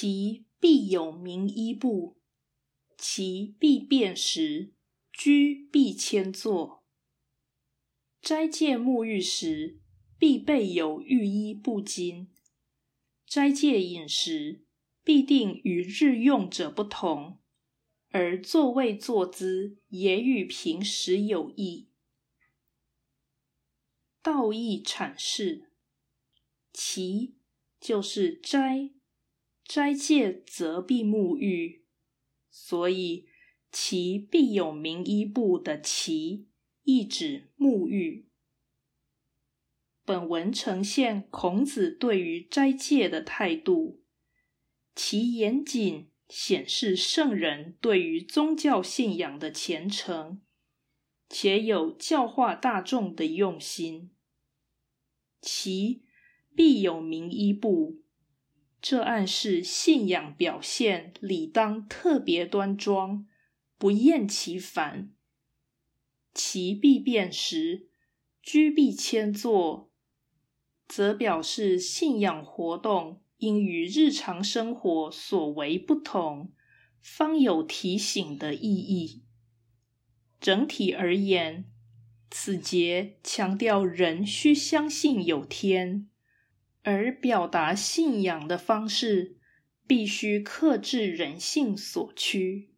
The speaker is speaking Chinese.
其必有名医部，其必辨识，居必迁坐。斋戒沐浴时，必备有浴衣布巾。斋戒饮食，必定与日用者不同，而座位坐姿也与平时有异。道义阐释：其就是斋。斋戒则必沐浴，所以其必有名医部的其，意指沐浴。本文呈现孔子对于斋戒的态度，其严谨显示圣人对于宗教信仰的虔诚，且有教化大众的用心。其必有名医部。这暗示信仰表现理当特别端庄，不厌其烦。其必变时，居必迁坐，则表示信仰活动应与日常生活所为不同，方有提醒的意义。整体而言，此节强调人需相信有天。而表达信仰的方式，必须克制人性所趋。